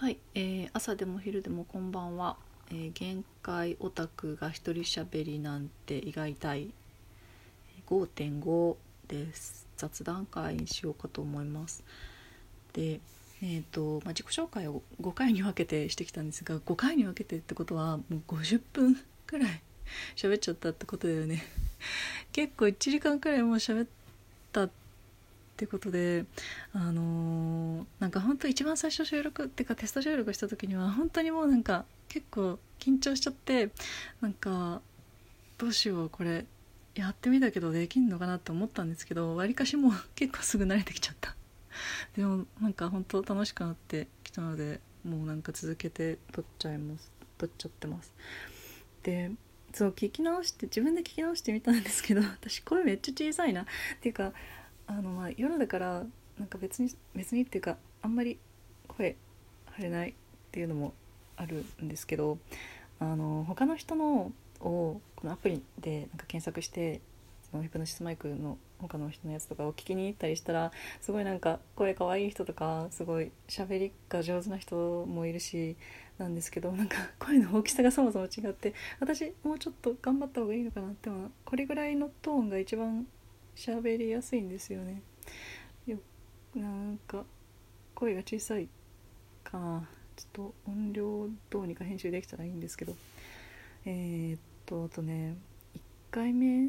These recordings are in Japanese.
はい、えー朝でも昼でもこんばんは、えー限界オタクが一人しゃべりなんて意外たい5.5です。雑談会にしようかと思います。でえーとまあ、自己紹介を5回に分けてしてきたんですが5回に分けてってことはもう50分くらい喋っちゃったってことだよね。結構1時間くらいもう喋ったってことであのーなんか本当一番最初収録っていうかテスト収録した時には本当にもうなんか結構緊張しちゃってなんかどうしようこれやってみたけどできんのかなって思ったんですけどわりかしもう結構すぐ慣れてきちゃった。でもなんか本当楽しくなってきたのでもうなんか続けて撮っちゃいます。撮っちゃってます。でそう聞き直して自分で聞き直してみたんですけど私声めっちゃ小さいな。っていうかあのまあ夜だからなんか別に別にっていうかあんまり声張れないっていうのもあるんですけどあの他の人のをこのアプリでなんか検索してそのヒプノシスマイクの他の人のやつとかを聞きに行ったりしたらすごいなんか声かわいい人とかすごい喋りが上手な人もいるしなんですけどなんか声の大きさがそもそも違って私もうちょっと頑張った方がいいのかなってもこれぐらいのトーンが一番喋りやすいんですよね。よなんか声が小さいかな。ちょっと音量どうにか編集できたらいいんですけど。えー、っとあとね1回目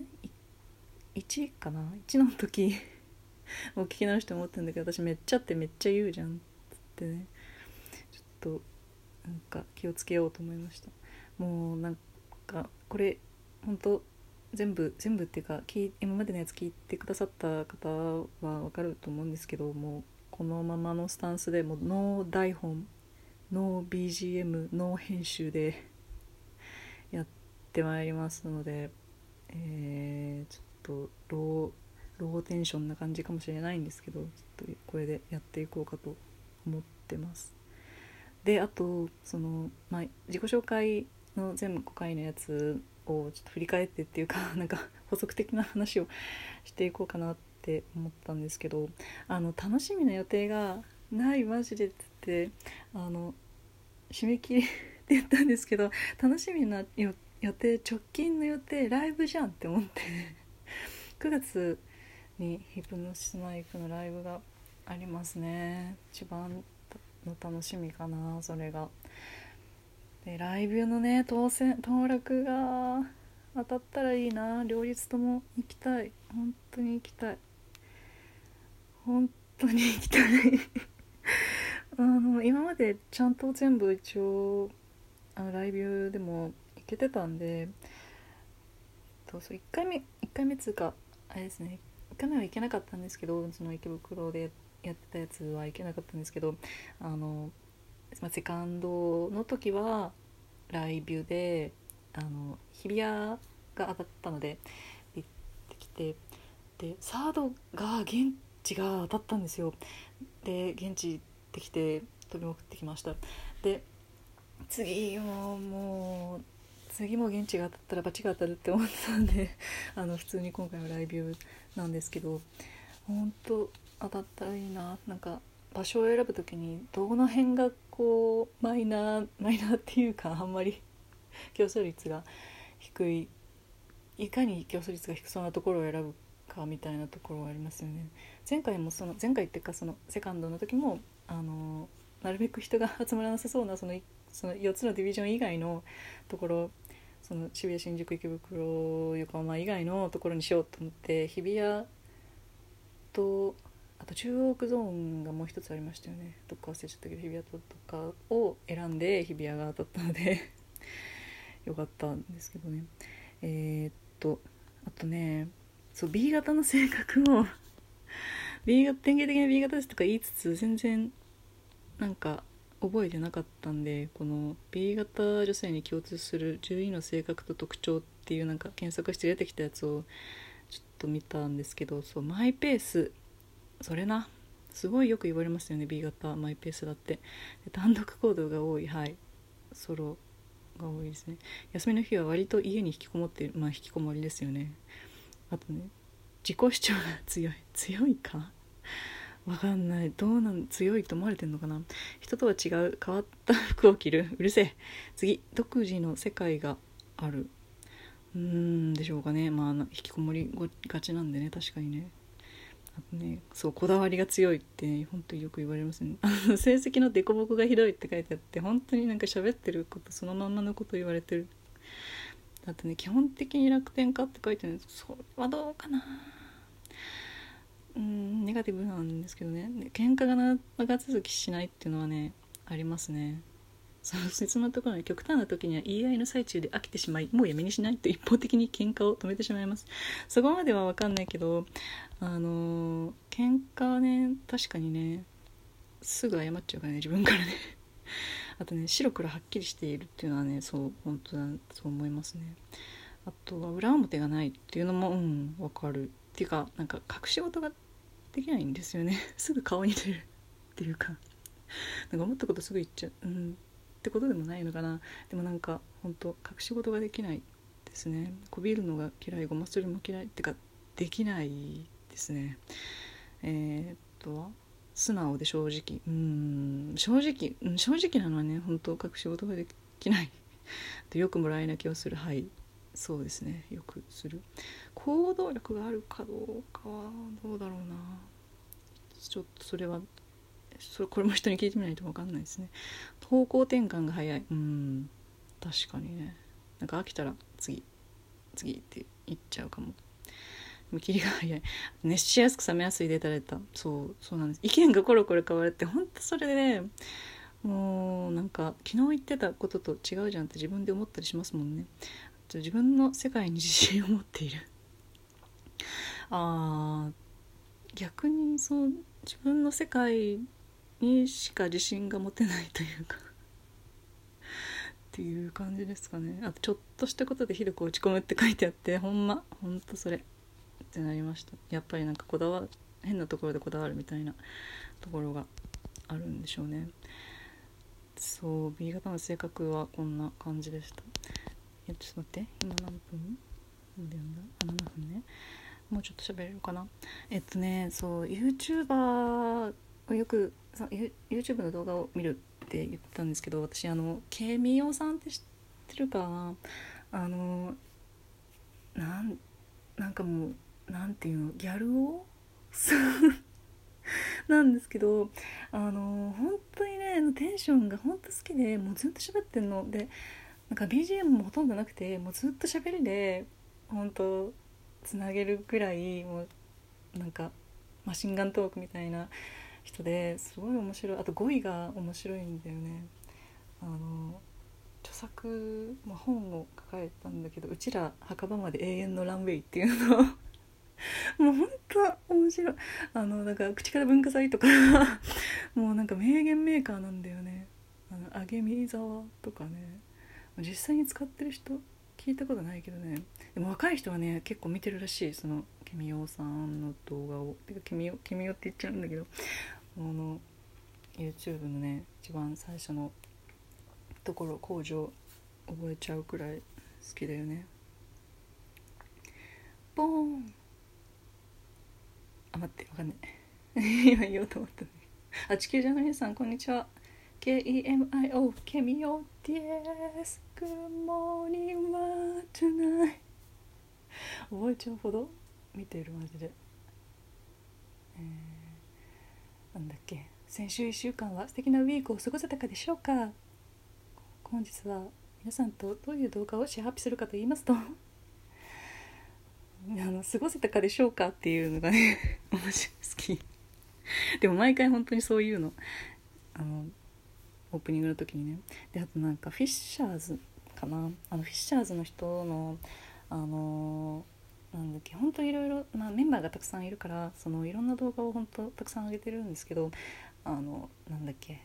1かな？1の時 を聞き直して思ったんだけど私めっちゃってめっちゃ言うじゃんっつってね。ちょっとなんか気をつけようと思いました。もうなんかこれ本当全部全部っていうか今までのやつ聞いてくださった方はわかると思うんですけどもこのままのスタンスでもうノー台本ノー BGM ノー編集でやってまいりますので、えーちょっとローローテンションな感じかもしれないんですけどちょっとこれでやっていこうかと思ってます。であとその、まあ、自己紹介の全部5回のやつをちょっと振り返ってっていうか なんか補足的な話をしていこうかなって思ったんですけどあの楽しみな予定がないマジでってってあの締め切りって言ったんですけど楽しみな予予定直近の予定ライブじゃんって思って9月にヒプノシスマイクのライブがありますね。一番の楽しみかなそれが。でライブのね当選当落が当たったらいいな。両立とも行きたい。本当に行きたい。本当に行きたい。あの今までちゃんと全部一応あのライブでも行けてたんでとそう1回目1回目つうかあれですね1回目は行けなかったんですけどその池袋でやってたやつは行けなかったんですけどあの、セカンドの時はライブであの日比谷が当たったので行ってきてでサードが現地が当たったんですよ。で現地行ってきて飛びまくってきました。で次ももう次も現地が当たったらバチが当たるって思ってたんで あの普通に今回はライブなんですけど本当当たったらいいな。なんか場所を選ぶ時にどの辺がこうマイナーマイナーっていうか あんまり競争率が低いいかに競争率が低そうなところを選ぶかみたいなところはありますよね。前回もその前回っていうかそのセカンドの時もあのなるべく人が集まらなさそうなそのその4つのディビジョン以外のところその渋谷新宿池袋横浜以外のところにしようと思って日比谷とあと中央区ゾーンがもう一つありましたよね。どっか忘れちゃったけど日比谷とかを選んで日比谷が当たったので よかったんですけどね。えーっとあとねそう B 型の性格を B 型典型的な B 型ですとか言いつつ全然なんか覚えてなかったんでこの B 型女性に共通する10位の性格と特徴っていうなんか検索して出てきたやつをちょっと見たんですけどそうマイペースそれな。すごいよく言われますよね B 型マイペースだって。単独行動が多い。はい。ソロが多いですね。休みの日は割と家に引きこもっているまあ引きこもりですよね。あとね自己主張が強い。強いか？わかんない。どうなん強いと思われてんのかな？人とは違う。変わった服を着る。うるせえ。次独自の世界がある。うーんでしょうかね。まあ引きこもりがちなんでね確かにね。ねそうこだわりが強いって本当によく言われますね。あの成績の凸凹がひどいって書いてあって本当になんか喋ってることそのまんまのこと言われてる。だってね基本的に楽天家って書いてる。んですそれはどうかな。うんネガティブなんですけどね。喧嘩が長続きしないっていうのはねありますね。その切なところに極端な時には言い合いの最中で飽きてしまいもうやめにしないと一方的に喧嘩を止めてしまいます。そこまでは分かんないけどあの喧嘩はね確かにねすぐ謝っちゃうからね自分からね。あとね白黒はっきりしているっていうのはねそう本当だそう思いますね。あとは裏表がないっていうのもうん分かる。っていうかなんか隠し事ができないんですよね。すぐ顔に出るっていうか。なんか思ったことすぐ言っちゃう、うん、ってことでもないのかな。でもなんか本当隠し事ができないですね。こびるのが嫌いごまするも嫌いってかできないですね。えー、っと素直で正直。うん正直、うん、正直なのはね本当隠し事ができない。よくもらい泣きをする。はい。そうですね。よくする。行動力があるかどうかはどうだろうな。ちょっとそれはそれこれも人に聞いてみないと分かんないですね。方向転換が早い。うん。確かにね。なんか飽きたら次。次って言っちゃうかも。見切りが早い。熱しやすく冷めやすいデータデーそうそうなんです。意見がコロコロ変わるって本当それで、ね、もうなんか昨日言ってたことと違うじゃんって自分で思ったりしますもんね。自分の世界に自信を持っている。あー逆にそう自分の世界にしか自信が持てないというか。っていう感じですかね。あとちょっとしたことでひどく落ち込むって書いてあってほんま？ほんとそれ。ってなりました。やっぱりなんかこだわ変なところでこだわるみたいなところがあるんでしょうね。そう B 型の性格はこんな感じでした。えちょっと待って。今何分？でんだ？7分ね。もうちょっと喋れるかな。えっとねそう YouTuber よく YouTube の動画を見るって言ったんですけど私あのケミオさんって知ってるか？あのなんなんかもうなんていうの？ギャルをなんですけどあの本当にねテンションが本当好きでもうずっと喋ってんの。でなんか BGM もほとんどなくてもうずっと喋りで本当つなげるぐらいもうなんかマシンガントークみたいな人ですごい面白い。あと語彙が面白いんだよね。あの著作、まあ、本を書かれたんだけど「うちら墓場まで永遠のランウェイ」っていうの。を もうほんと面白い。あのだから口から文化祭とか。もうなんか名言メーカーなんだよね。あの揚見沢とかね。実際に使ってる人聞いたことないけどね。でも若い人はね結構見てるらしい。そのケミオさんの動画を。てかケミオケミオって言っちゃうんだけど。あの YouTube のね一番最初のところ工場覚えちゃうくらい好きだよね。ボーン。あ待ってわかんない。今言おうと思ったねあ地球ジャーナリストさんこんにちは。KEMIO ケミオです Good morning w tonight 覚えちゃうほど見てるマジで。えー、なんだっけ。先週1週間は素敵なウィークを過ごせたかでしょうか。本日は皆さんとどういう動画をシェアハッピするかと言いますと あの過ごせたかでしょうかっていうのがね 面白い。好き。でも毎回本当にそういうの。あのオープニングの時にね。であとなんかフィッシャーズかな？あのフィッシャーズの人のあのなんだっけ本当いろいろ、まあ、メンバーがたくさんいるからそのいろんな動画を本当たくさん上げてるんですけどあのなんだっけ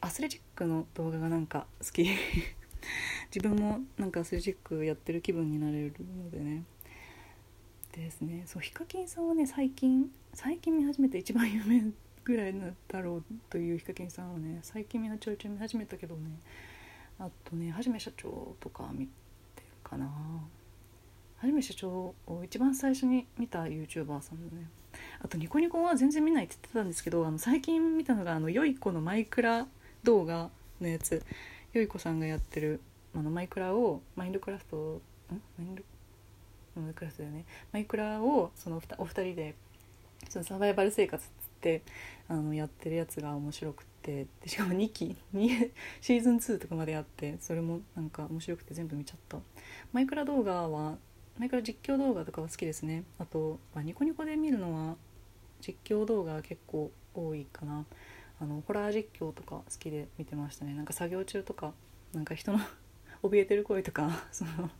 アスレチックの動画がなんか好き。自分もなんかアスレチックやってる気分になれるのでね。ですね。そうヒカキンさんはね最近最近見始めて一番有名ぐらいだろうというヒカキンさんをね最近みんなちょいちょい見始めたけどねあとねはじめ社長とか見てるかな。はじめ社長を一番最初に見た YouTuber さんのねあとニコニコは全然見ないって言ってたんですけどあの最近見たのがあのよい子のマイクラ動画のやつ。よい子さんがやってるあのマイクラをマインドクラフトん？マインド？マイクラフトだよね。マイクラをそのお二人でそのサバイバル生活ってあのやってるやつが面白くてでしかも2期2シーズン2とかまであってそれもなんか面白くて全部見ちゃった。マイクラ動画はマイクラ実況動画とかは好きですね。あと、ニコニコで見るのは実況動画結構多いかな。あのホラー実況とか好きで見てましたね。なんか作業中とかなんか人の 怯えてる声とかその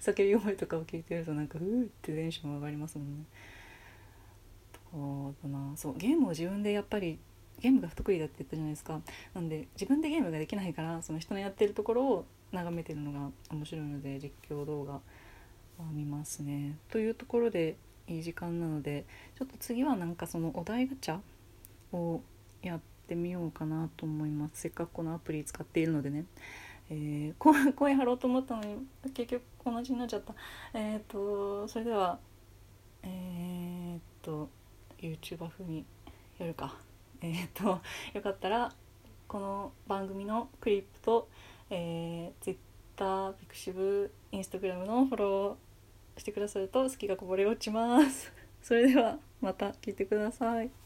叫び声とかを聞いてるとなんかうーってテンション上がりますもんね。そうだなそうゲームを自分でやっぱりゲームが不得意だって言ったじゃないですかなんで自分でゲームができないからその人のやってるところを眺めてるのが面白いので実況動画は見ますね。というところでいい時間なのでちょっと次はなんかそのお題ガチャをやってみようかなと思いますせっかくこのアプリ使っているのでね。えー、声張ろうと思ったのに結局同じになっちゃったえっ、ー、とそれではえっ、と YouTuber 風にやるか。えっ、とよかったらこの番組のクリップと、えー、Twitter、ピクシブ、Instagram のフォローしてくださると好きがこぼれ落ちます。それではまた聞いてください。